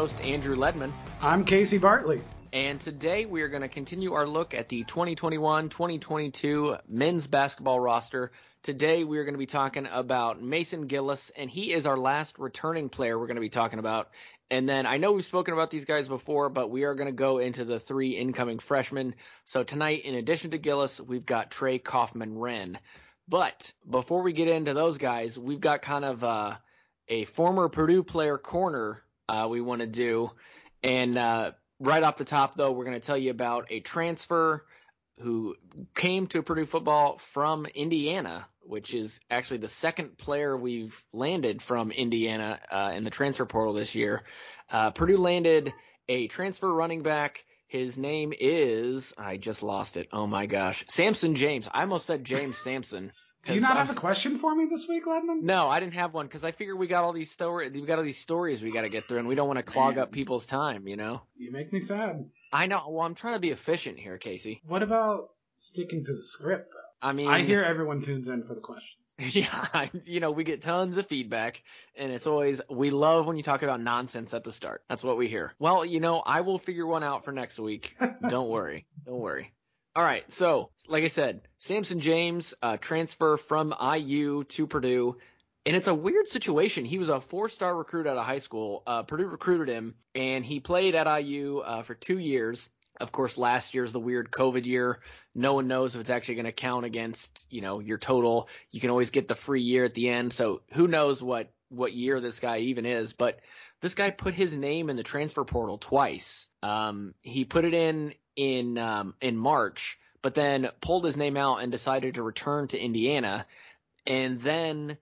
host, Andrew Ledman, I'm Casey Bartley. and today we are going to continue our look at the 2021 2022 men's basketball roster. Today we are going to be talking about Mason Gillis, and he is our last returning player we're going to be talking about. And then I know we've spoken about these guys before, but we are going to go into the three incoming freshmen. So tonight, in addition to Gillis, we've got Trey Kaufman Renn. But before we get into those guys, we've got kind of uh, a former Purdue player corner uh, we want to do. And uh, right off the top, though, we're going to tell you about a transfer who came to Purdue football from Indiana, which is actually the second player we've landed from Indiana uh, in the transfer portal this year. Uh, Purdue landed a transfer running back. His name is I just lost it. Oh my gosh, Samson James. I almost said James Sampson. Do you not I'm have a question for me this week, Ledman? no, I didn't have one because I figured we got all these story, we got all these stories we got to get through, and we don't want to clog Man. up people's time. You know. You make me sad. I know. Well, I'm trying to be efficient here, Casey. What about sticking to the script, though? I mean, I hear everyone tunes in for the questions. Yeah, I- you know, we get tons of feedback, and it's always we love when you talk about nonsense at the start. That's what we hear. Well, you know, I will figure one out for next week. Don't worry. Don't worry. All right. So, like I said, Samson James uh, transfer from IU to Purdue. And it's a weird situation. He was a four-star recruit out of high school. Uh, Purdue recruited him, and he played at IU uh, for two years. Of course, last year's the weird COVID year. No one knows if it's actually going to count against, you know, your total. You can always get the free year at the end. So who knows what what year this guy even is? But this guy put his name in the transfer portal twice. Um, he put it in in um, in March, but then pulled his name out and decided to return to Indiana. And then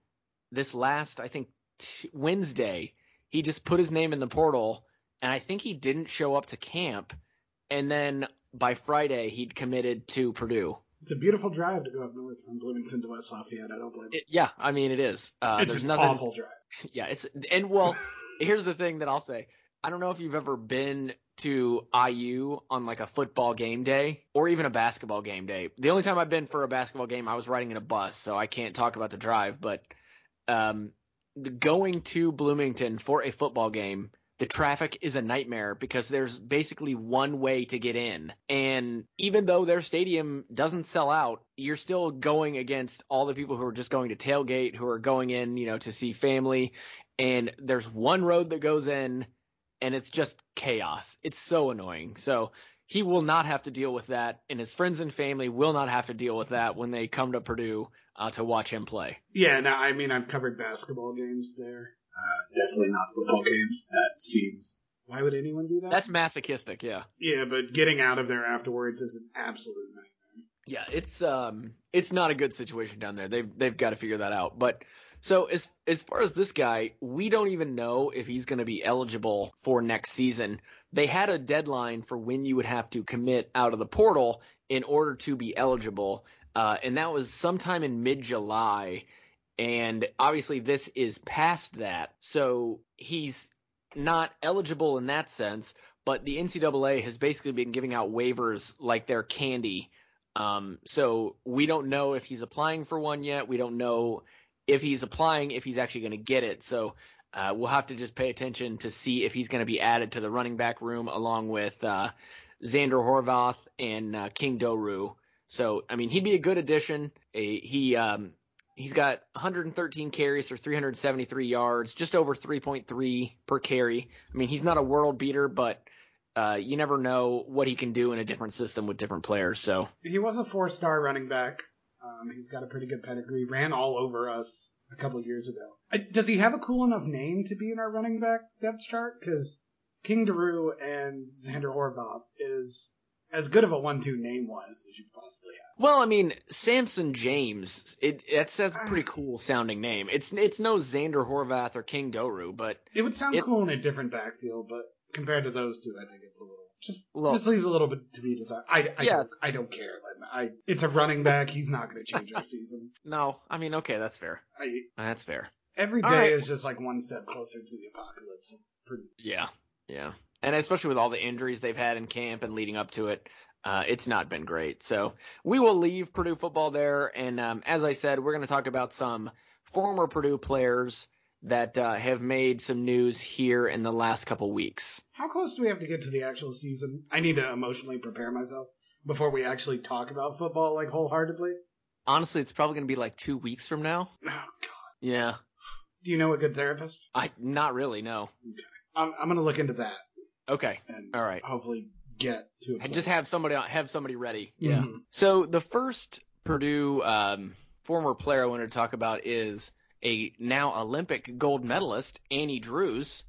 this last, I think, t- Wednesday, he just put his name in the portal and I think he didn't show up to camp. And then by Friday, he'd committed to Purdue. It's a beautiful drive to go up north from Bloomington to West Lafayette. I don't blame it. Yeah, I mean it is. Uh, it's there's an nothing, awful drive. Yeah, it's and well, here's the thing that I'll say. I don't know if you've ever been to IU on like a football game day or even a basketball game day. The only time I've been for a basketball game, I was riding in a bus, so I can't talk about the drive. But um, going to Bloomington for a football game the traffic is a nightmare because there's basically one way to get in. And even though their stadium doesn't sell out, you're still going against all the people who are just going to tailgate, who are going in, you know, to see family. And there's one road that goes in and it's just chaos. It's so annoying. So he will not have to deal with that, and his friends and family will not have to deal with that when they come to Purdue uh, to watch him play. Yeah, no, I mean I've covered basketball games there. Uh, definitely not football games. That seems. Why would anyone do that? That's masochistic, yeah. Yeah, but getting out of there afterwards is an absolute nightmare. Yeah, it's um, it's not a good situation down there. They've they've got to figure that out. But so as as far as this guy, we don't even know if he's going to be eligible for next season. They had a deadline for when you would have to commit out of the portal in order to be eligible, uh, and that was sometime in mid July. And obviously, this is past that. So he's not eligible in that sense, but the NCAA has basically been giving out waivers like they're candy. Um, so we don't know if he's applying for one yet. We don't know if he's applying, if he's actually going to get it. So uh, we'll have to just pay attention to see if he's going to be added to the running back room along with uh, Zander Horvath and uh, King Doerue. So I mean, he'd be a good addition. A, he um, He's got 113 carries for 373 yards, just over 3.3 per carry. I mean, he's not a world beater, but uh, you never know what he can do in a different system with different players. So he was a four-star running back. Um, he's got a pretty good pedigree. Ran all over us a couple years ago. Does he have a cool enough name to be in our running back depth chart? Because King Doerue and Zander Horvath is as good of a one-two name wise as you possibly have. Well, I mean, Samson James, it it says a pretty cool sounding name. It's it's no Zander Horvath or King Doerue, but it would sound it, cool in a different backfield. But compared to those two, I think it's a little just well, just leaves a little bit to be desired. I I, yeah. don't, I don't care. I it's a running back. He's not going to change our season. No, I mean, okay, that's fair. I, that's fair. Every day right. is just like one step closer to the apocalypse. Pretty. Yeah, yeah and especially with all the injuries they've had in camp and leading up to it, uh, it's not been great. So we will leave Purdue football there, and um, as I said, we're going to talk about some former Purdue players that uh, have made some news here in the last couple weeks. How close do we have to get to the actual season? I need to emotionally prepare myself before we actually talk about football like wholeheartedly. Honestly, it's probably going to be like two weeks from now. Oh God. Yeah. Do you know a good therapist? I not really. No. Okay. I'm I'm going to look into that. Okay. All right. Hopefully get to a and just have somebody have somebody ready. Yeah. Mm-hmm. So the first Purdue um, former player I wanted to talk about is a now Olympic gold medalist, Annie Drews.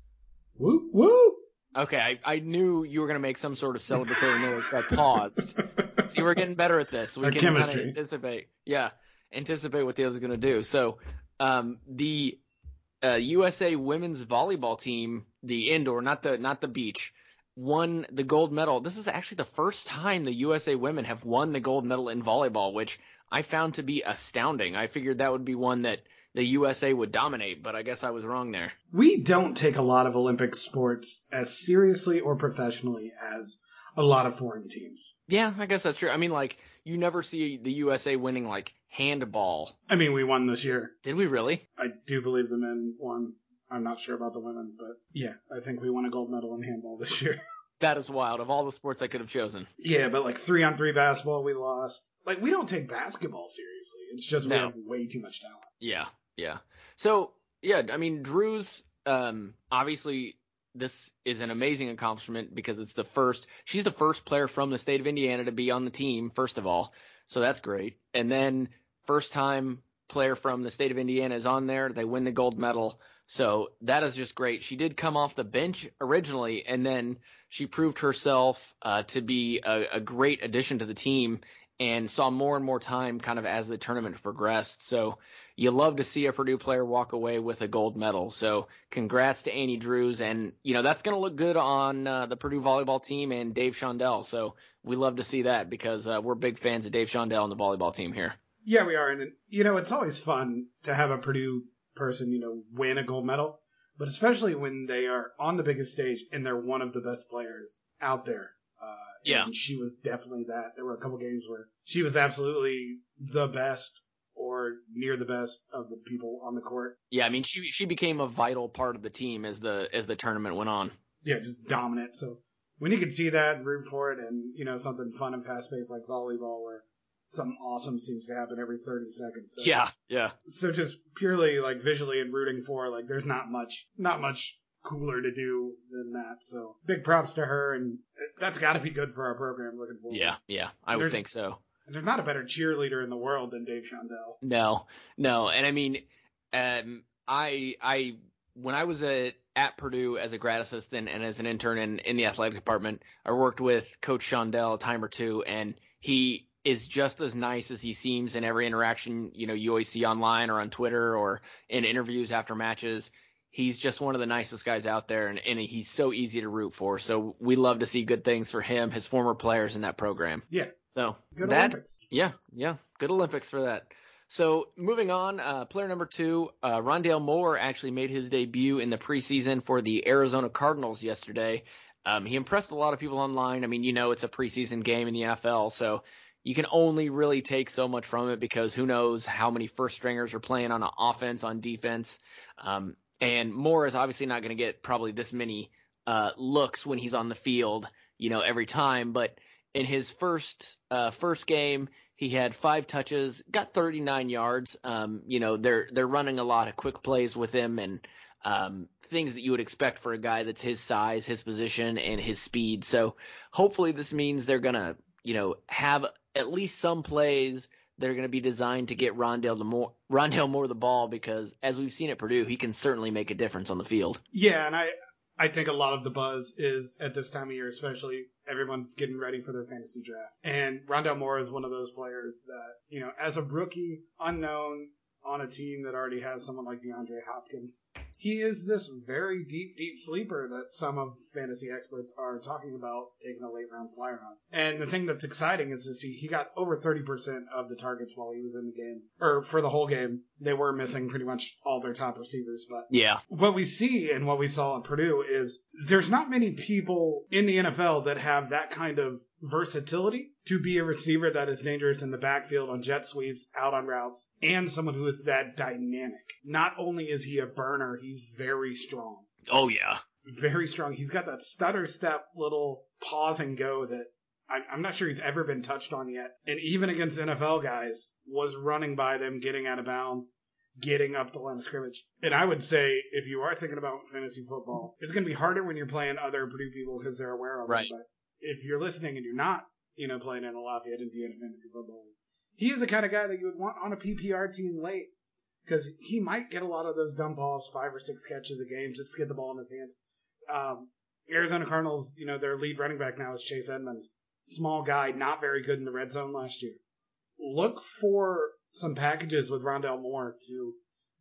Woo woo. Okay, I, I knew you were going to make some sort of celebratory noise, so I paused. See, we're getting better at this. We Our can kind of anticipate. Yeah, anticipate what the other's going to do. So, um, the uh, USA women's volleyball team, the indoor, not the not the beach, won the gold medal. This is actually the first time the USA women have won the gold medal in volleyball, which I found to be astounding. I figured that would be one that the USA would dominate, but I guess I was wrong there. We don't take a lot of Olympic sports as seriously or professionally as a lot of foreign teams. Yeah, I guess that's true. I mean, like, you never see the USA winning, like, handball. I mean, we won this year. Did we really? I do believe the men won. I'm not sure about the women, but yeah, I think we won a gold medal in handball this year. that is wild. Of all the sports I could have chosen. Yeah, but like three on three basketball, we lost. Like we don't take basketball seriously. It's just no. we have way too much talent. Yeah, yeah. So yeah, I mean, Drews um, obviously this is an amazing accomplishment because it's the first. She's the first player from the state of Indiana to be on the team. First of all, so that's great. And then first time player from the state of Indiana is on there. They win the gold medal. So that is just great. She did come off the bench originally, and then she proved herself uh, to be a, a, great addition to the team. And saw more and more time kind of as the tournament progressed. So you love to see a Purdue player walk away with a gold medal. So congrats to Annie Drews, and you know that's going to look good on uh, the Purdue volleyball team and Dave Shondell. So we love to see that because uh, we're big fans of Dave Shondell and the volleyball team here. Yeah, we are, and you know it's always fun to have a Purdue person, you know, win a gold medal, but especially when they are on the biggest stage and they're one of the best players out there. Yeah. she was definitely that. There were a couple games where she was absolutely the best or near the best of the people on the court. Yeah, I mean she she became a vital part of the team as the as the tournament went on. Yeah, just dominant. So when you can see that and root for it, and you know something fun and fast paced like volleyball, where something awesome seems to happen every 30 seconds. So yeah, yeah. So just purely like visually and rooting for, like there's not much, not much cooler to do than that. So big props to her, and that's got to be good for our program. Looking forward. Yeah, yeah, I would think so. And there's not a better cheerleader in the world than Dave Shondell. No, no, and I mean, um, I, I, when I was at at Purdue as a grad assistant and as an intern in, in the athletic department, I worked with Coach Shondell a time or two, and he is just as nice as he seems in every interaction you know you always see online or on Twitter or in interviews after matches he's just one of the nicest guys out there, and, and he's so easy to root for. So we love to see good things for him, his former players in that program. Yeah. So good that, Olympics. Yeah, yeah, good Olympics for that. So moving on, uh, player number two, uh, Rondale Moore actually made his debut in the preseason for the Arizona Cardinals yesterday. Um, he impressed a lot of people online. I mean, you know, it's a preseason game in the NFL, so you can only really take so much from it because who knows how many first stringers are playing on offense, on defense. Um, and Moore is obviously not going to get probably this many uh, looks when he's on the field, you know, every time. But in his first uh, first game, he had five touches, got 39 yards. Um, you know, they're they're running a lot of quick plays with him and um, things that you would expect for a guy that's his size, his position, and his speed. So hopefully this means they're gonna, you know, have at least some plays that are going to be designed to get Rondale the more Rondale Moore the ball because as we've seen at Purdue, he can certainly make a difference on the field. Yeah, and I I think a lot of the buzz is at this time of year, especially everyone's getting ready for their fantasy draft. And Rondale Moore is one of those players that, you know, as a rookie, unknown, on a team that already has someone like DeAndre Hopkins. He is this very deep, deep sleeper that some of fantasy experts are talking about taking a late round flyer on. And the thing that's exciting is to see he got over 30% of the targets while he was in the game, or for the whole game. They were missing pretty much all their top receivers, but yeah, what we see and what we saw in Purdue is there's not many people in the NFL that have that kind of versatility to be a receiver that is dangerous in the backfield on jet sweeps, out on routes, and someone who is that dynamic. Not only is he a burner, he's very strong. Oh, yeah. Very strong. He's got that stutter step little pause and go that I'm not sure he's ever been touched on yet. And even against NFL guys, was running by them, getting out of bounds, getting up the line of scrimmage. And I would say, if you are thinking about fantasy football, it's going to be harder when you're playing other Purdue people because they're aware of right. it. But if you're listening and you're not, you know, playing in a Lafayette, Indiana fantasy football league, he is the kind of guy that you would want on a PPR team late because he might get a lot of those dumb balls, five or six catches a game just to get the ball in his hands. Um, Arizona Cardinals, you know, their lead running back now is Chase Edmonds. Small guy, not very good in the red zone last year. Look for some packages with Rondale Moore to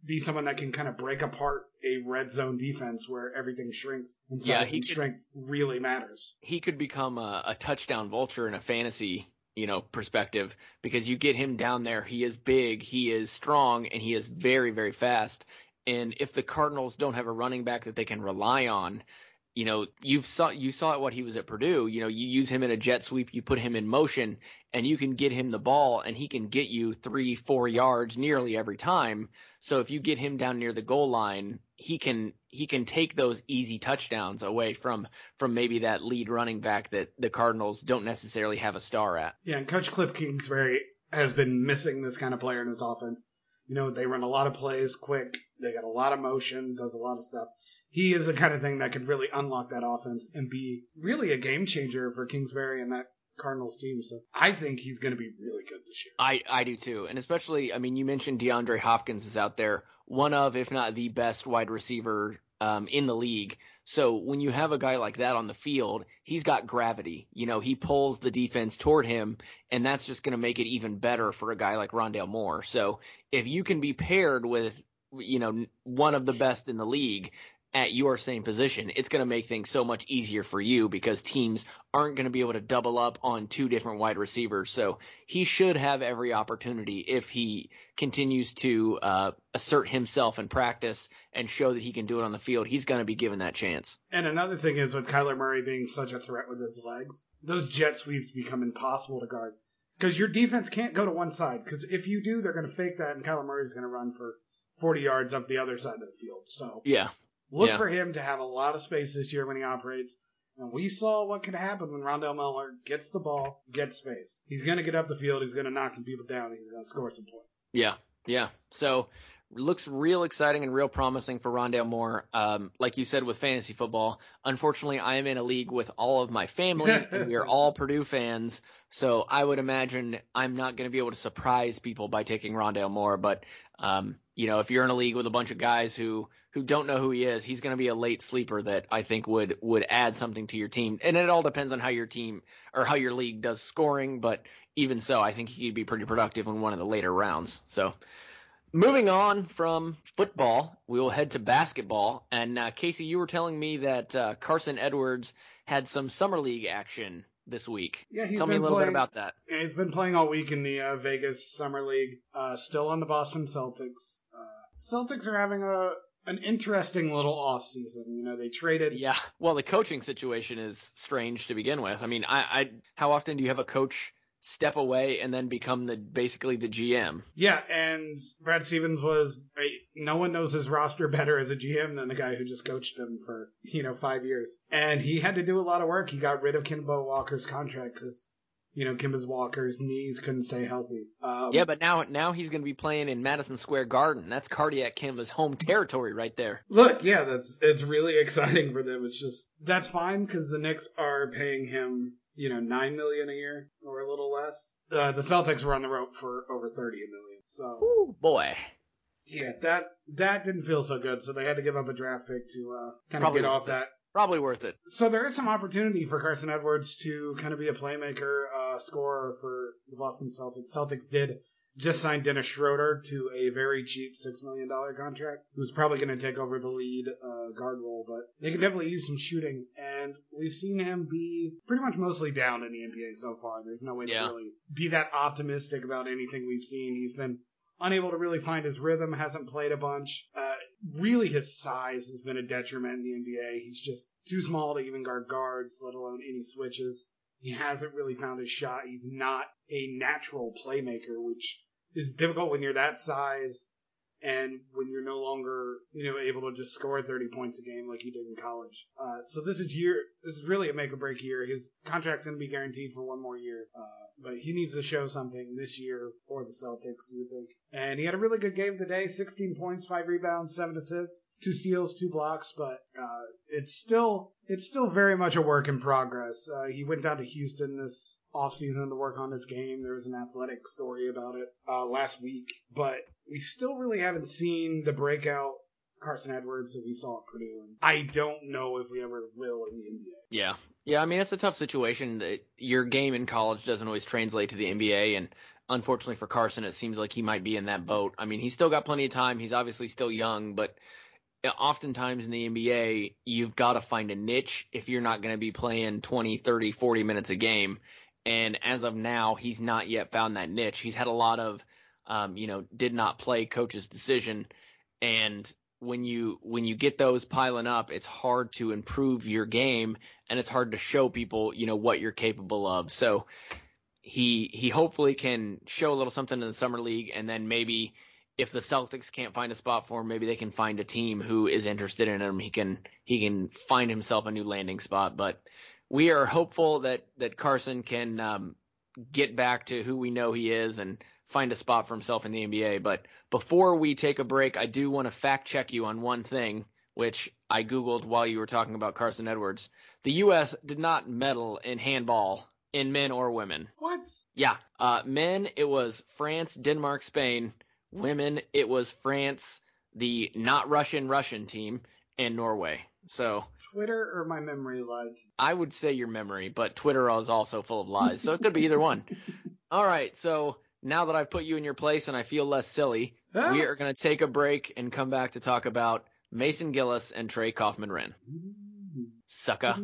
be someone that can kind of break apart a red zone defense where everything shrinks and size yeah, he and could, strength really matters. He could become a, a touchdown vulture in a fantasy you know perspective because you get him down there he is big he is strong and he is very very fast and if the cardinals don't have a running back that they can rely on you know, you saw you saw what he was at Purdue. You know, you use him in a jet sweep, you put him in motion, and you can get him the ball, and he can get you three, four yards nearly every time. So if you get him down near the goal line, he can he can take those easy touchdowns away from from maybe that lead running back that the Cardinals don't necessarily have a star at. Yeah, and Coach Cliff Kingsbury has been missing this kind of player in his offense. You know, they run a lot of plays quick. They got a lot of motion, does a lot of stuff he is the kind of thing that could really unlock that offense and be really a game changer for Kingsbury and that Cardinals team. So I think he's going to be really good this year. I, I do too. And especially, I mean, you mentioned DeAndre Hopkins is out there, one of, if not the best wide receiver um, in the league. So when you have a guy like that on the field, he's got gravity. You know, he pulls the defense toward him, and that's just going to make it even better for a guy like Rondale Moore. So if you can be paired with, you know, one of the best in the league, at your same position, it's going to make things so much easier for you because teams aren't going to be able to double up on two different wide receivers. So he should have every opportunity if he continues to uh, assert himself in practice and show that he can do it on the field. He's going to be given that chance. And another thing is with Kyler Murray being such a threat with his legs, those jet sweeps become impossible to guard because your defense can't go to one side. Because if you do, they're going to fake that, and Kyler Murray is going to run for 40 yards up the other side of the field. So yeah, Look Yeah. for him to have a lot of space this year when he operates. And we saw what can happen when Rondale Miller gets the ball, gets space. He's going to get up the field. He's going to knock some people down. He's going to score some points. Yeah, yeah. So looks real exciting and real promising for Rondale Moore. Um, like you said with fantasy football, unfortunately, I am in a league with all of my family, and we are all Purdue fans. So I would imagine I'm not going to be able to surprise people by taking Rondale Moore. But um, you know, if you're in a league with a bunch of guys who who don't know who he is, he's going to be a late sleeper that I think would would add something to your team. And it all depends on how your team or how your league does scoring. But even so, I think he'd be pretty productive in one of the later rounds. So. Moving on from football, we will head to basketball. And uh, Casey, you were telling me that uh, Carson Edwards had some summer league action this week. Yeah, he's Tell me a little playing- bit about that. Yeah, He's been playing all week in the uh, Vegas Summer League. Uh, still on the Boston Celtics. Uh, Celtics are having a an interesting little off season. You know, they traded. Yeah. Well, the coaching situation is strange to begin with. I mean, I, I how often do you have a coach step away and then become the basically the GM? Yeah, and Brad Stevens was. No one knows his roster better as a GM than the guy who just coached them for you know five years. And he had to do a lot of work. He got rid of Kemba Walker's contract because you know Kemba Walker's knees couldn't stay healthy. Um, Yeah, but now now he's going to be playing in Madison Square Garden. That's cardiac Kemba's home territory right there. Look, yeah, that's it's really exciting for them. It's just that's fine because the Knicks are paying him, you know, nine million a year or a little less. Uh, the Celtics were on the rope for over thirty million. So Ooh, boy. yeah, that that didn't feel so good. So they had to give up a draft pick to uh, kind of get off it. that. Probably worth it. So there is some opportunity for Carson Edwards to kind of be a playmaker, uh, scorer for the Boston Celtics. Celtics did just signed Dennis Schroeder to a very cheap six million dollar contract, who's probably going to take over the lead uh, guard role. But they can definitely use some shooting, and we've seen him be pretty much mostly down in the NBA so far. There's no way Yeah. to really be that optimistic about anything we've seen. He's been unable to really find his rhythm, hasn't played a bunch. Uh, really, his size has been a detriment in the NBA. He's just too small to even guard guards, let alone any switches. He hasn't really found his shot. He's not a natural playmaker, which is difficult when you're that size and when you're no longer, you know, able to just score 30 points a game like he did in college. Uh, so this is year, this is really a make or break year. His contract's going to be guaranteed for one more year. Uh, but he needs to show something this year for the Celtics, you would think. And he had a really good game today 16 points, 5 rebounds, 7 assists, 2 steals, 2 blocks, but uh, it's still it's still very much a work in progress. Uh, he went down to Houston this offseason to work on his game. There was an athletic story about it uh, last week, but we still really haven't seen the breakout Carson Edwards that we saw at Purdue. And I don't know if we ever will in the NBA. Yeah. Yeah, I mean it's a tough situation. Your game in college doesn't always translate to the NBA and unfortunately for Carson it seems like he might be in that boat. I mean, he's still got plenty of time. He's obviously still young, but oftentimes in the NBA, you've got to find a niche if you're not going to be playing 20, 30, 40 minutes a game. And as of now, he's not yet found that niche. He's had a lot of um, you know, did not play coach's decision and when you when you get those piling up, it's hard to improve your game and it's hard to show people, you know, what you're capable of. So he he hopefully can show a little something in the summer league and then maybe if the Celtics can't find a spot for him, maybe they can find a team who is interested in him. He can he can find himself a new landing spot. But we are hopeful that that Carson can um, get back to who we know he is and find a spot for himself in the NBA. But before we take a break, I do want to fact check you on one thing, which I Googled while you were talking about Carson Edwards. The U.S. did not medal in handball in men or women. What? Yeah. Uh, men, it was France, Denmark, Spain. Women, it was France, the not Russian Russian team, and Norway. So Twitter or my memory lied. I would say your memory, but Twitter is also full of lies, so it could be either one. All right, so now that I've put you in your place and I feel less silly, Ah. we are going to take a break and come back to talk about Mason Gillis and Trey Kaufman Renn. Sucker.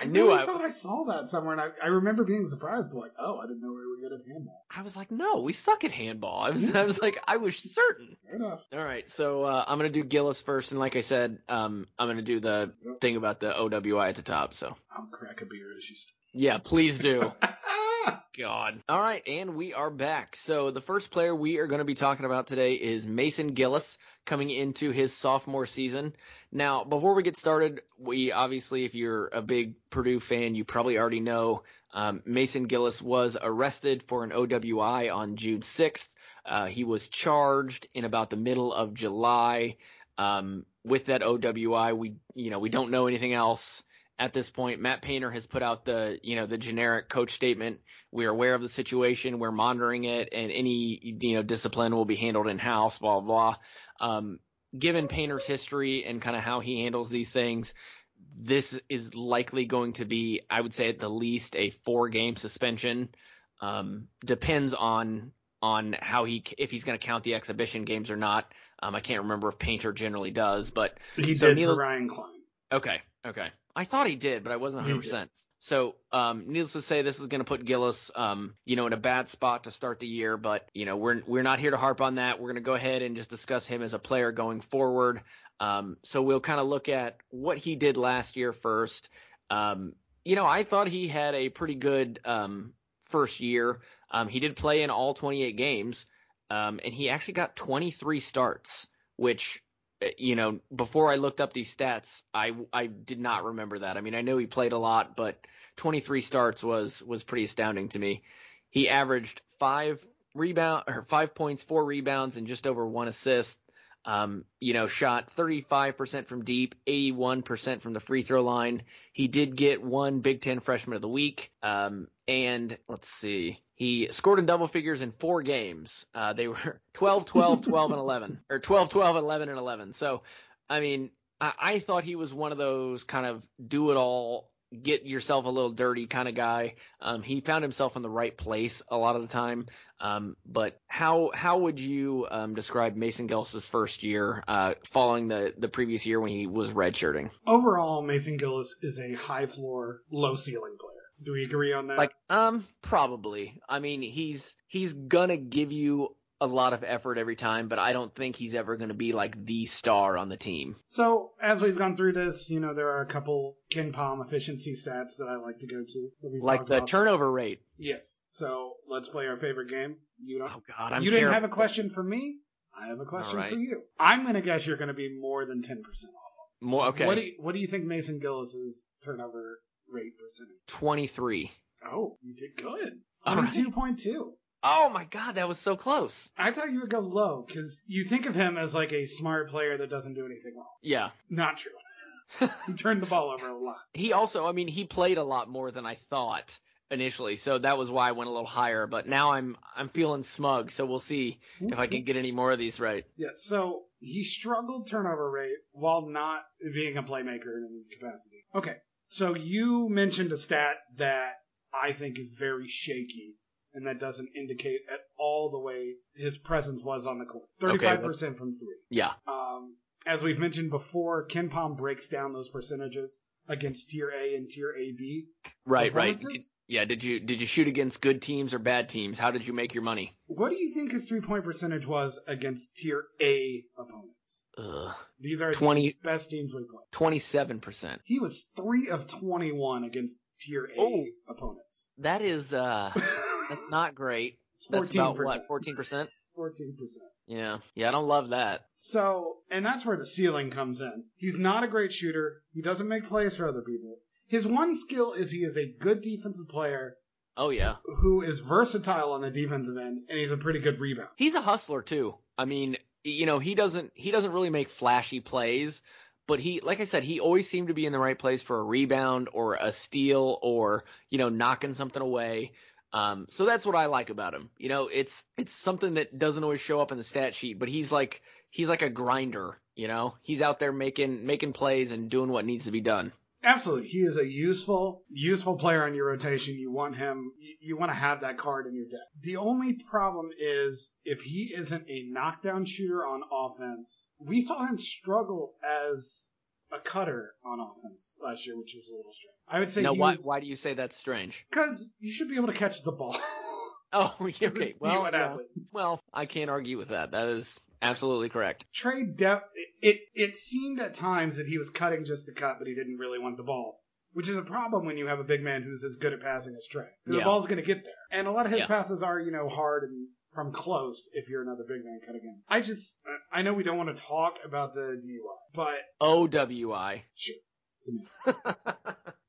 I, I knew really I- thought I saw that somewhere, and I, I remember being surprised, like, oh, I didn't know we were good at handball. I was like, no, we suck at handball. I was, I was like, I was certain. Fair enough. All right, so uh, I'm gonna do Gillis first, and like I said, um, I'm gonna do the thing about the OWI at the top. So I'll crack a beer as you start. yeah, please do. God. All right, and we are back. So the first player we are going to be talking about today is Mason Gillis coming into his sophomore season. Now, before we get started, we obviously, if you're a big Purdue fan, you probably already know um, Mason Gillis was arrested for an OWI on June 6th. Uh, he was charged in about the middle of July um, with that OWI. We, you know, we don't know anything else at this point. Matt Painter has put out the, you know, the generic coach statement. We're aware of the situation. We're monitoring it, and any, you know, discipline will be handled in house. Blah blah. Um, given Painter's history and kind of how he handles these things, this is likely going to be, I would say, at the least a four game suspension. Um, depends on on how he if he's going to count the exhibition games or not. Um, I can't remember if Painter generally does, but He So did Neil- for Ryan Cline. Okay, okay. I thought he did, but I wasn't 100%. So, um, needless to say, this is going to put Gillis, um, you know, in a bad spot to start the year, but, you know, we're, we're not here to harp on that. We're going to go ahead and just discuss him as a player going forward. Um, so we'll kind of look at what he did last year first. Um, you know, I thought he had a pretty good, um, first year. Um, he did play in all 28 games, um, and he actually got 23 starts, which you know, before I looked up these stats, I I did not remember that. I mean, I know he played a lot, but 23 starts was was pretty astounding to me. He averaged five rebound or five points, four rebounds, and just over one assist. Um, you know, shot 35% from deep, 81% from the free throw line. He did get one Big Ten Freshman of the Week. Um, and let's see, he scored in double figures in four games. Uh, they were 12, 12, 12, and 11, or 12, 12, 11, and 11. So, I mean, I, I thought he was one of those kind of do it all, get yourself a little dirty kind of guy. Um, he found himself in the right place a lot of the time. Um, but how how would you um, describe Mason Gillis's first year, uh, following the the previous year when he was redshirting? Overall, Mason Gillis is a high floor, low ceiling player. Do we agree on that? Like, um, probably. I mean, he's he's gonna give you a lot of effort every time, but I don't think he's ever gonna be like the star on the team. So, as we've gone through this, you know, there are a couple KenPom efficiency stats that I like to go to. Like the about. turnover rate. Yes. So, let's play our favorite game. You don't. Oh God, I'm you didn't have a question for me. I have a question right. for you. I'm going to guess you're going to be more than 10% off. More okay. What do you, what do you think Mason Gillis's turnover rate percentage? Twenty three. Oh, you did good. All right. 22.2. Oh my God, that was so close. I thought you would go low because you think of him as like a smart player that doesn't do anything wrong. Yeah. Not true. he turned the ball over a lot. He also, I mean, he played a lot more than I thought initially, so that was why I went a little higher. But now I'm I'm feeling smug, so we'll see if I can mm-hmm. get any more of these right. Yeah, so he struggled turnover rate while not being a playmaker in any capacity. Okay, so you mentioned a stat that I think is very shaky and that doesn't indicate at all the way his presence was on the court. Okay, 35% from three. Yeah. Um, as we've mentioned before, KenPom breaks down those percentages against Tier A and Tier AB. Right, right. Yeah, did you did you shoot against good teams or bad teams? How did you make your money? What do you think his three point percentage was against Tier A opponents? Ugh. These are 20 the best teams we play. Twenty-seven percent. He was three of 21 against Tier A Oh. opponents. That is uh that's not great. That's 14%. about what, fourteen percent? 14%. Yeah. Yeah, I don't love that. So, and that's where the ceiling comes in. He's not a great shooter. He doesn't make plays for other people. His one skill is he is a good defensive player Oh yeah. who is versatile on the defensive end, and he's a pretty good rebound. He's a hustler too. I mean, you know, he doesn't he doesn't really make flashy plays, but he like I said, he always seemed to be in the right place for a rebound or a steal or, you know, knocking something away. Um, so that's what I like about him. You know, it's it's something that doesn't always show up in the stat sheet, but he's like he's like a grinder. You know, he's out there making making plays and doing what needs to be done. Absolutely, he is a useful, useful player on your rotation. You want him. You, you want to have that card in your deck. The only problem is if he isn't a knockdown shooter on offense. We saw him struggle as a cutter on offense last year, which was a little strange. I would say Now, why was why do you say that's strange? because you should be able to catch the ball. Oh, okay. Well, yeah. well, I can't argue with that. That is absolutely correct. trade depth. It it seemed at times that he was cutting just to cut, but he didn't really want the ball, which is a problem when you have a big man who's as good at passing as Trey. Yeah. The ball's going to get there, and a lot of his Yeah. passes are you know hard and from close. If you're another big man cutting in, I just I know we don't want to talk about the DUI, but OWI. sure, semantics.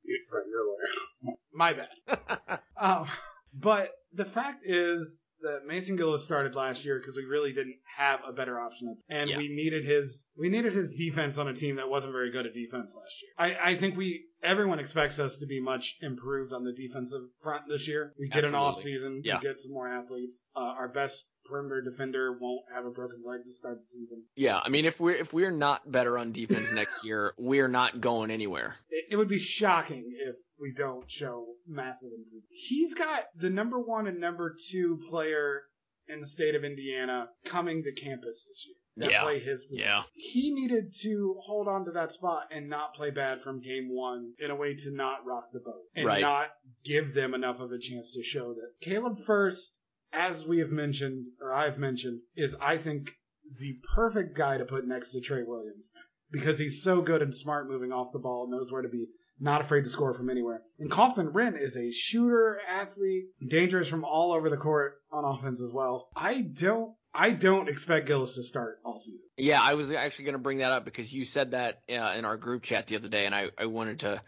You- right, you're a lawyer. My bad. Um, but the fact is that Mason Gillis started last year because we really didn't have a better option, and Yeah. we needed his we needed his defense on a team that wasn't very good at defense last year. I, I think we everyone expects us to be much improved on the defensive front this year. We get an off season, Yeah. we get some more athletes. Uh, our best perimeter defender won't have a broken leg to start the season. Yeah, I mean, if we're if we're not better on defense next year, we're not going anywhere. it, it would be shocking if we don't show massive improvement. He's got the number one and number two player in the state of Indiana coming to campus this year that Yeah. play his position. Yeah. He needed to hold on to that spot and not play bad from game one in a way to not rock the boat and Right. not give them enough of a chance to show that Caleb Furst, as we have mentioned or I've mentioned, is I think the perfect guy to put next to Trey Williams because he's so good and smart moving off the ball, knows where to be, not afraid to score from anywhere. And Kaufman Renn is a shooter, athlete, dangerous from all over the court on offense as well. I don't I don't expect Gillis to start all season. Yeah, I was actually going to bring that up because you said that uh, in our group chat the other day, and I, I wanted to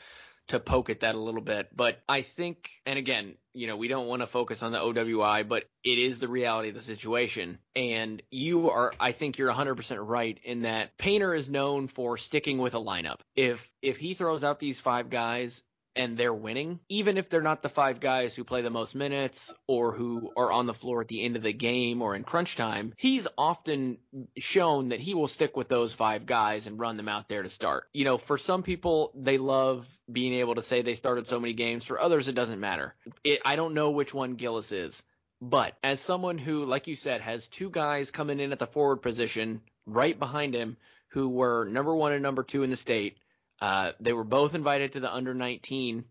to poke at that a little bit. But I think, and again, you know, we don't want to focus on the OWI, but it is the reality of the situation. And you are, I think you're 100% right in that Painter is known for sticking with a lineup. If if he throws out these five guys and they're winning, even if they're not the five guys who play the most minutes or who are on the floor at the end of the game or in crunch time, he's often shown that he will stick with those five guys and run them out there to start. You know, for some people, they love being able to say they started so many games. For others, it doesn't matter. It, I don't know which one Gillis is. But as someone who, like you said, has two guys coming in at the forward position right behind him who were number one and number two in the state, uh, they were both invited to the under 19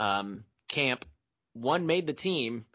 um, camp. One made the team,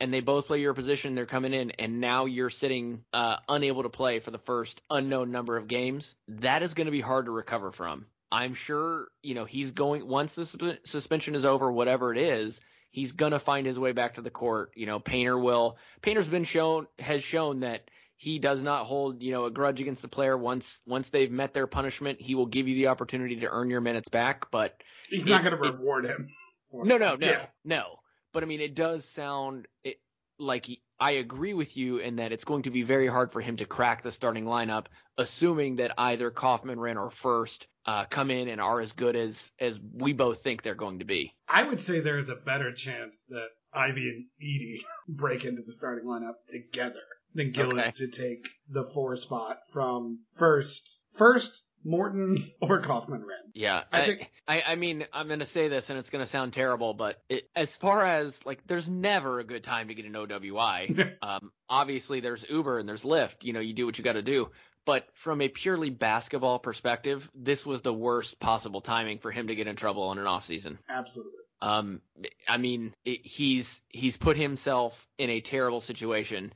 and they both play your position. They're coming in, and now you're sitting uh, unable to play for the first unknown number of games. That is going to be hard to recover from. I'm sure, you know, he's going once the susp- suspension is over, whatever it is, he's gonna find his way back to the court. You know, Painter will. Painter's been shown has shown that he does not hold you know a grudge against the player once once they've met their punishment. He will give you the opportunity to earn your minutes back, but He's It- not going to it- reward him. For no, no, no, Yeah. no. But I mean, it does sound it, like he, I agree with you in that it's going to be very hard for him to crack the starting lineup, assuming that either Kaufman, Renn, or Furst uh, come in and are as good as as we both think they're going to be. I would say there's a better chance that Ivey and Edey break into the starting lineup together than Gillis to take the four spot from first, first Morton or Kaufman Renn. Yeah, I I, think- I, I mean, I'm gonna say this, and it's gonna sound terrible, but it, as far as like, there's never a good time to get an OWI. um, obviously, there's Uber and there's Lyft. You know, you do what you got to do. But from a purely basketball perspective, this was the worst possible timing for him to get in trouble in an off season. Absolutely. Um, I mean, it, he's he's put himself in a terrible situation,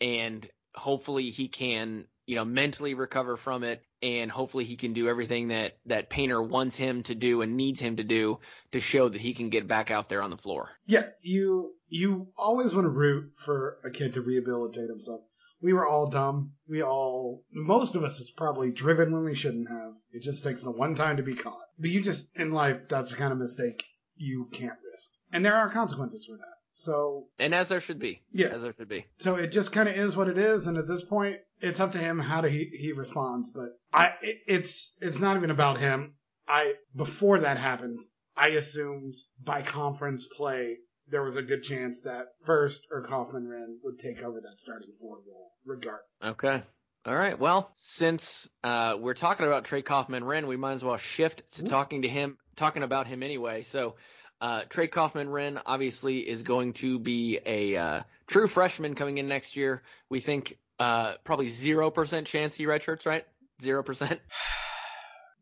and hopefully he can, you know, mentally recover from it, and hopefully he can do everything that that Painter wants him to do and needs him to do to show that he can get back out there on the floor. Yeah, you you always want to root for a kid to rehabilitate himself. We were all dumb. We all, most of us is probably driven when we shouldn't have. It just takes the one time to be caught. But you just, in life, that's the kind of mistake you can't risk. And there are consequences for that. So, And as there should be, Yeah. as there should be. so it just kind of is what it is. And at this point, it's up to him how to, he, he responds. But I, it, it's, it's not even about him. I, before that happened, I assumed by conference play, there was a good chance that Furst or Kaufman Renn would take over that starting four role, regardless. Okay. All right. Well, since uh, we're talking about Trey Kaufman Renn, we might as well shift to talking to him, talking about him anyway. So, uh, Trey Kaufman Renn obviously is going to be a uh, true freshman coming in next year. We think uh, probably zero percent chance he redshirts, right? Zero percent.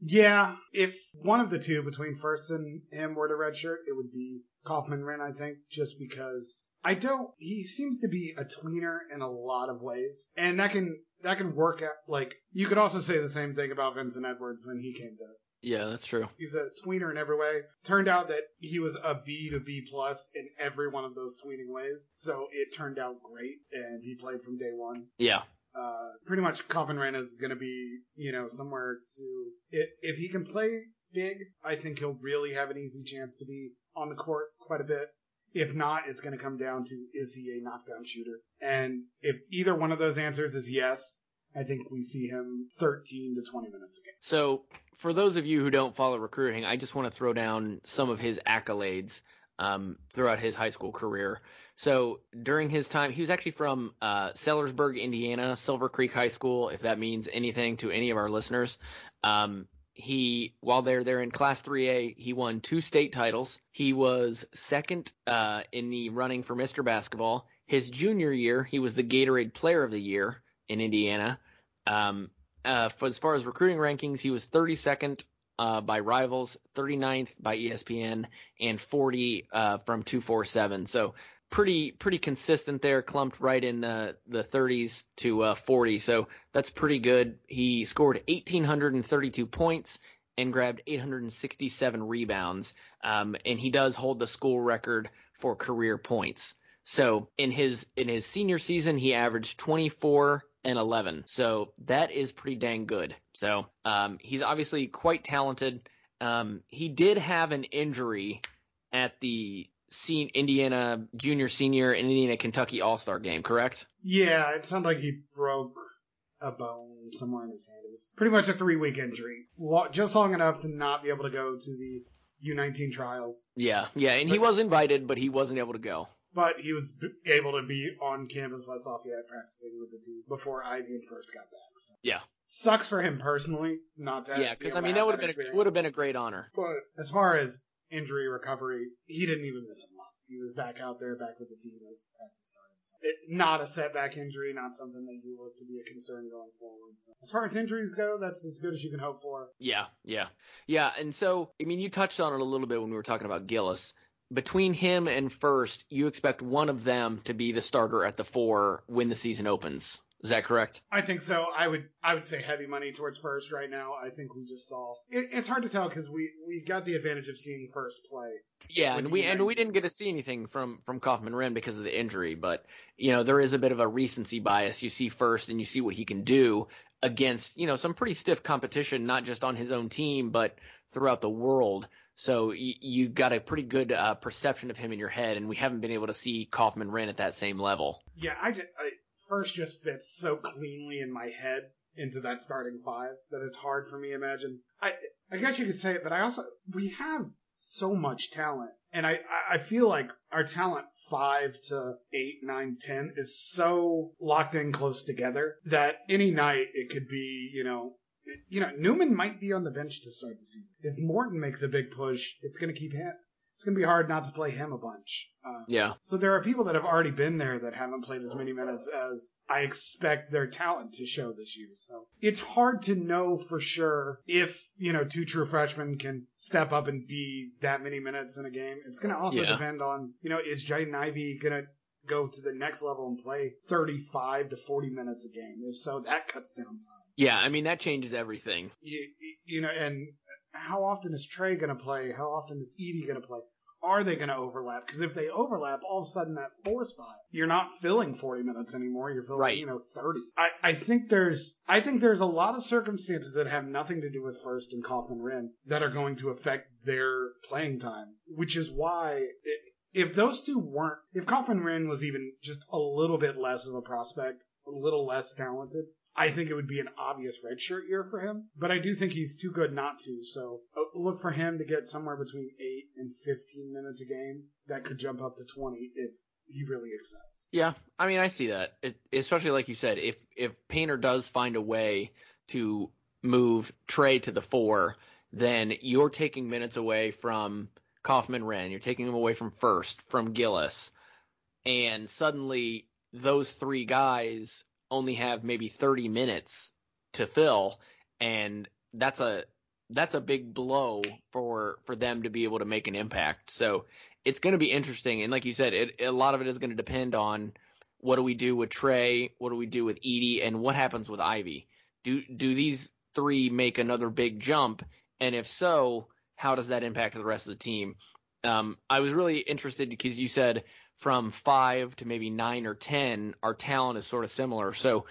Yeah, if one of the two between Furst and him were to redshirt, it would be Kaufman Renn, I think, just because I don't. He seems to be a tweener in a lot of ways, and that can that can work out. Like you could also say the same thing about Vincent Edwards when he came to. Yeah, that's true. He's a tweener in every way. Turned out that he was a B to B plus in every one of those tweening ways, so it turned out great, and he played from day one. Yeah. Uh, pretty much Kaufman-Renn is going to be, you know, somewhere to if, if he can play big, I think he'll really have an easy chance to be on the court quite a bit. If not, it's going to come down to is he a knockdown shooter? And if either one of those answers is yes, I think we see him 13 to 20 minutes a game. So, for those of you who don't follow recruiting, I just want to throw down some of his accolades um, throughout his high school career. So during his time, he was actually from uh, Sellersburg, Indiana, Silver Creek High School, if that means anything to any of our listeners. Um, he, while they're there in Class 3A, he won two state titles. He was second uh, in the running for Mr. Basketball. His junior year, he was the Gatorade Player of the Year in Indiana. Um, uh, for, as far as recruiting rankings, he was 32nd uh, by Rivals, 39th by ESPN, and 40 uh, from 247. So pretty pretty consistent there, clumped right in the the 30s to uh, 40. So that's pretty good. He scored 1,832 points and grabbed 867 rebounds, um, and he does hold the school record for career points. So in his in his senior season, he averaged 24 and 11. So that is pretty dang good. So um, he's obviously quite talented. Um, he did have an injury at the seen Indiana junior, senior, and Indiana Kentucky All Star game, correct? Yeah, it sounds like he broke a bone somewhere in his hand. It was pretty much a three week injury, just long enough to not be able to go to the U19 trials. Yeah, yeah, and but, he was invited, but he wasn't able to go. But he was able to be on campus West Lafayette practicing with the team before Ivey and Furst got back. So. Yeah, sucks for him personally, not to. Yeah, because I mean that would have been would have been a great honor. But as far as injury recovery, he didn't even miss a month. He was back out there, back with the team as practice started. So it, not a setback injury, not something that you look to be a concern going forward. So as far as injuries go, that's as good as you can hope for. Yeah, yeah, yeah. And so, I mean, you touched on it a little bit when we were talking about Gillis. Between him and Furst, you expect one of them to be the starter at the four when the season opens. Is that correct? I think so. I would I would say heavy money towards Furst right now. I think we just saw it, it's hard to tell because we we got the advantage of seeing Furst play. Yeah, and we and we didn't get to see anything from from Kaufman-Renn because of the injury, but you know there is a bit of a recency bias. You see Furst and you see what he can do against you know some pretty stiff competition, not just on his own team but throughout the world. So you, you got a pretty good uh, perception of him in your head, and we haven't been able to see Kaufman-Renn at that same level. Yeah, I, just, I Furst just fits so cleanly in my head into that starting five that it's hard for me to imagine. I I guess you could say it, but I also we have so much talent. And I, I feel like our talent five to eight, nine, ten is so locked in close together that any night it could be, you know, you know, Newman might be on the bench to start the season. If Morton makes a big push, it's going to keep him it's going to be hard not to play him a bunch. Uh, yeah. So there are people that have already been there that haven't played as many minutes as I expect their talent to show this year. So it's hard to know for sure if, you know, two true freshmen can step up and be that many minutes in a game. It's going to also yeah. depend on, you know, is Jaden Ivey going to go to the next level and play 35 to 40 minutes a game? If so, that cuts down time. Yeah, I mean, that changes everything. You, you know, and how often is Trey going to play? How often is Edey going to play? Are they going to overlap? Because if they overlap, all of a sudden that four spot, you're not filling 40 minutes anymore. You're filling, right. you know, 30. I, I think there's, I think there's a lot of circumstances that have nothing to do with Furst and Kaufman-Renn that are going to affect their playing time, which is why it, if those two weren't, if Kaufman-Renn was even just a little bit less of a prospect, a little less talented, I think it would be an obvious redshirt year for him, but I do think he's too good not to. So uh, look for him to get somewhere between eight and 15 minutes a game. That could jump up to 20 if he really excels. Yeah, I mean, I see that, it, especially like you said, if if Painter does find a way to move Trey to the four, then you're taking minutes away from Kaufman-Renn, you're taking them away from Furst, from Gillis, and suddenly those three guys only have maybe 30 minutes to fill, and that's a that's a big blow for for them to be able to make an impact. So it's going to be interesting, and like you said, it, a lot of it is going to depend on what do we do with Trey, what do we do with Edey, and what happens with Ivey. Do do these three make another big jump, and if so, how does that impact the rest of the team? Um, I was really interested because you said from five to maybe nine or ten, our talent is sort of similar. So,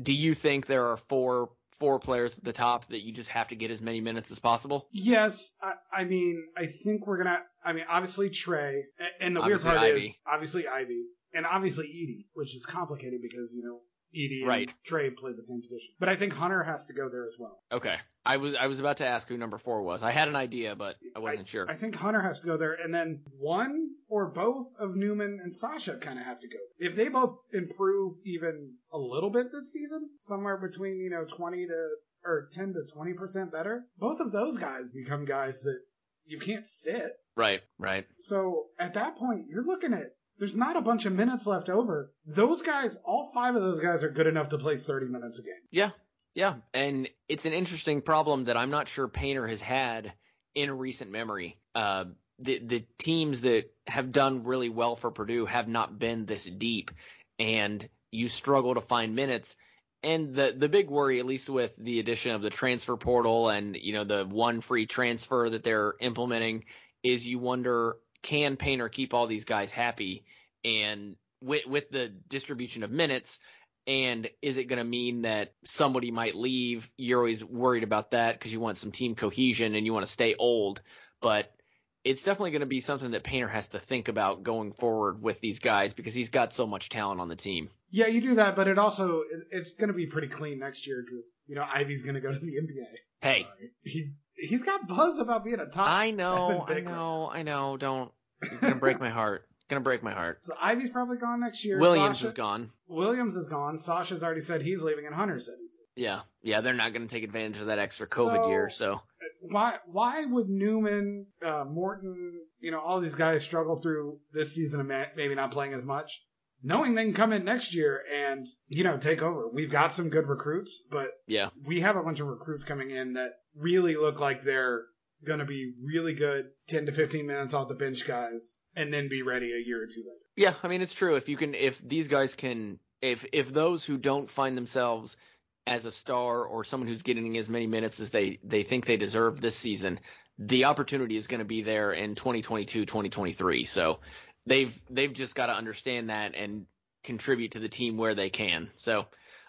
do you think there are four four players at the top that you just have to get as many minutes as possible? Yes, I, I mean, I think we're gonna. I mean, obviously Trey, and the Obviously weird part Ivey. is obviously Ivey, and obviously Edey, which is complicated because you know Edey and Trey play the same position. But I think Hunter has to go there as well. Okay, I was I was about to ask who number four was. I had an idea, but I wasn't sure. I think Hunter has to go there, and then one or both of Newman and Sasha kind of have to go. If they both improve even a little bit this season, somewhere between you know twenty to or ten to twenty percent better, both of those guys become guys that you can't sit. right, right. So at that point, you're looking at there's not a bunch of minutes left over. Those guys, all five of those guys, are good enough to play 30 minutes a game. Yeah, yeah, and it's an interesting problem that I'm not sure Painter has had in recent memory. Uh, the the teams that have done really well for Purdue have not been this deep, and you struggle to find minutes. And the the big worry, at least with the addition of the transfer portal and you know the one free transfer that they're implementing, is you wonder can Painter keep all these guys happy? And with with the distribution of minutes, and is it going to mean that somebody might leave? You're always worried about that because you want some team cohesion and you want to stay old. But it's definitely going to be something that Painter has to think about going forward with these guys because he's got so much talent on the team. Yeah, you do that, but it also it's going to be pretty clean next year because you know Ivey's going to go to the NBA. Hey, Sorry. he's he's got buzz about being a top. I know, I know, I know. Don't. You're going to break my heart. Going to break my heart. So Ivey's probably gone next year. Williams Sasha- is gone. Williams is gone. Sasha's already said he's leaving, and Hunter said he's leaving. Yeah, yeah. They're not going to take advantage of that extra COVID So- year. So why why would Newman, uh, Morton, you know, all these guys struggle through this season and ma- maybe not playing as much, knowing they can come in next year and you know take over? We've got some good recruits, but yeah, we have a bunch of recruits coming in that really look like they're going to be really good, ten to fifteen minutes off the bench guys, and then be ready a year or two later. Yeah, I mean it's true. If you can, if these guys can, if if those who don't find themselves as a star or someone who's getting as many minutes as they they think they deserve this season, the opportunity is going to be there in 2022, 2023. So they've they've just got to understand that and contribute to the team where they can. So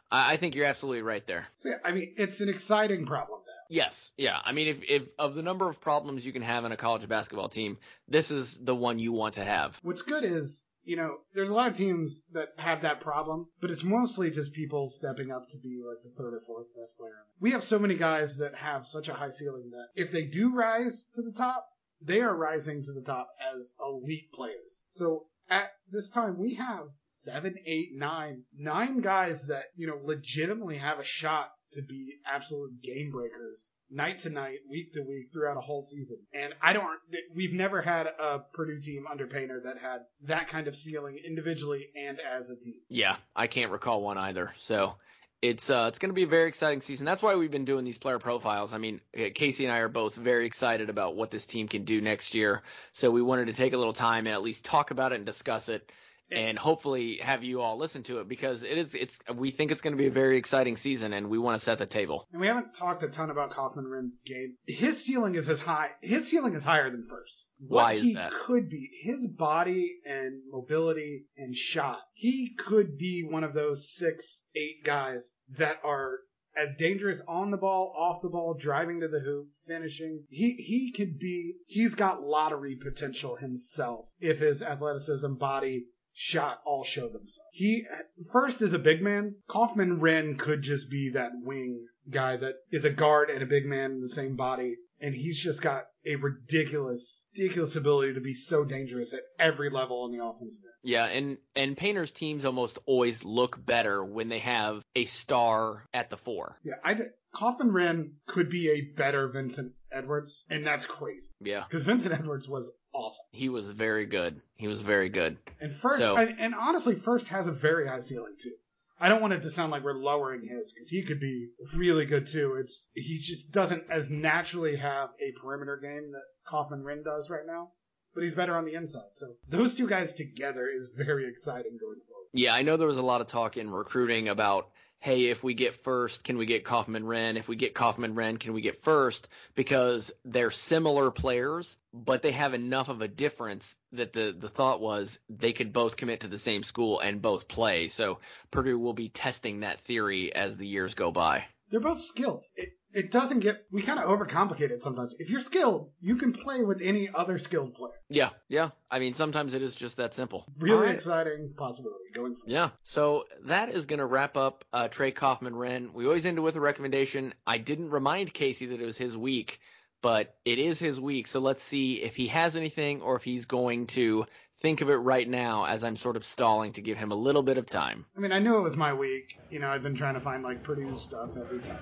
I, I think you're absolutely right there. So yeah, I mean, it's an exciting problem. Yes, yeah. I mean, if if of the number of problems you can have in a college basketball team, this is the one you want to have. What's good is, you know, there's a lot of teams that have that problem, but it's mostly just people stepping up to be like the third or fourth best player. We have so many guys that have such a high ceiling that if they do rise to the top, they are rising to the top as elite players. So at this time, we have seven, eight, nine, nine guys that, you know, legitimately have a shot to be absolute game breakers night to night, week to week throughout a whole season. And I don't, we've never had a Purdue team under Painter that had that kind of ceiling individually and as a team. Yeah, I can't recall one either. So it's uh, it's going to be a very exciting season. That's why we've been doing these player profiles. I mean, uh, Casey and I are both very excited about what this team can do next year. So we wanted to take a little time and at least talk about it and discuss it, and hopefully have you all listen to it because it is it's we think it's going to be a very exciting season and we want to set the table. And we haven't talked a ton about Kaufman-Renn's game. His ceiling is as high. His ceiling is higher than Furst. What Why is he that? could be, his body and mobility and shot, he could be one of those six, eight guys that are as dangerous on the ball, off the ball, driving to the hoop, finishing. He he could be. He's got lottery potential himself if his athleticism, body, shot all show themselves. He Furst is a big man. Kaufman-Renn could just be that wing guy that is a guard and a big man in the same body. And he's just got a ridiculous, ridiculous ability to be so dangerous at every level on the offensive end. Yeah, and and Painter's teams almost always look better when they have a star at the four. Yeah, I Kaufman-Renn could be a better Vincent Edwards, and that's crazy Yeah, because Vincent Edwards was awesome. he was very good. He was very good. And Furst, So- and, and honestly, Furst has a very high ceiling too. I don't want it to sound like we're lowering his because he could be really good too. It's he just doesn't as naturally have a perimeter game that Kaufman-Renn does right now, but he's better on the inside. So those two guys together is very exciting going forward. Yeah, I know there was a lot of talk in recruiting about, hey, if we get Furst, can we get Kaufman-Renn? If we get Kaufman-Renn, can we get Furst? Because they're similar players, but they have enough of a difference that the, the thought was they could both commit to the same school and both play. So Purdue will be testing that theory as the years go by. They're both skilled. It it doesn't get we kind of overcomplicate it sometimes. If you're skilled, you can play with any other skilled player. Yeah, yeah. I mean, sometimes it is just that simple. Really All right. exciting possibility going forward. Yeah. So that is going to wrap up uh, Trey Kaufman-Renn. We always end it with a recommendation. I didn't remind Casey that it was his week, but it is his week. So let's see if he has anything or if he's going to think of it right now as I'm sort of stalling to give him a little bit of time. I mean, I knew it was my week. You know, I've been trying to find like Purdue stuff every time.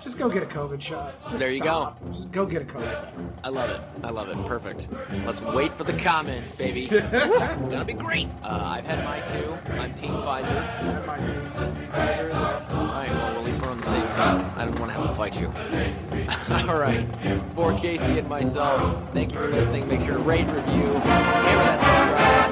Just go get a COVID shot. Just There you stop. Just go get a COVID. I love it. I love it. Perfect. Let's wait for the comments, baby. Gonna be great. Uh, I've had my two. I'm Team Pfizer. At my team, Pfizer as well. All right, well, same team. I don't want to have to fight you. All right, for Casey and myself, thank you for listening. Make sure to rate, review, hammer that subscribe.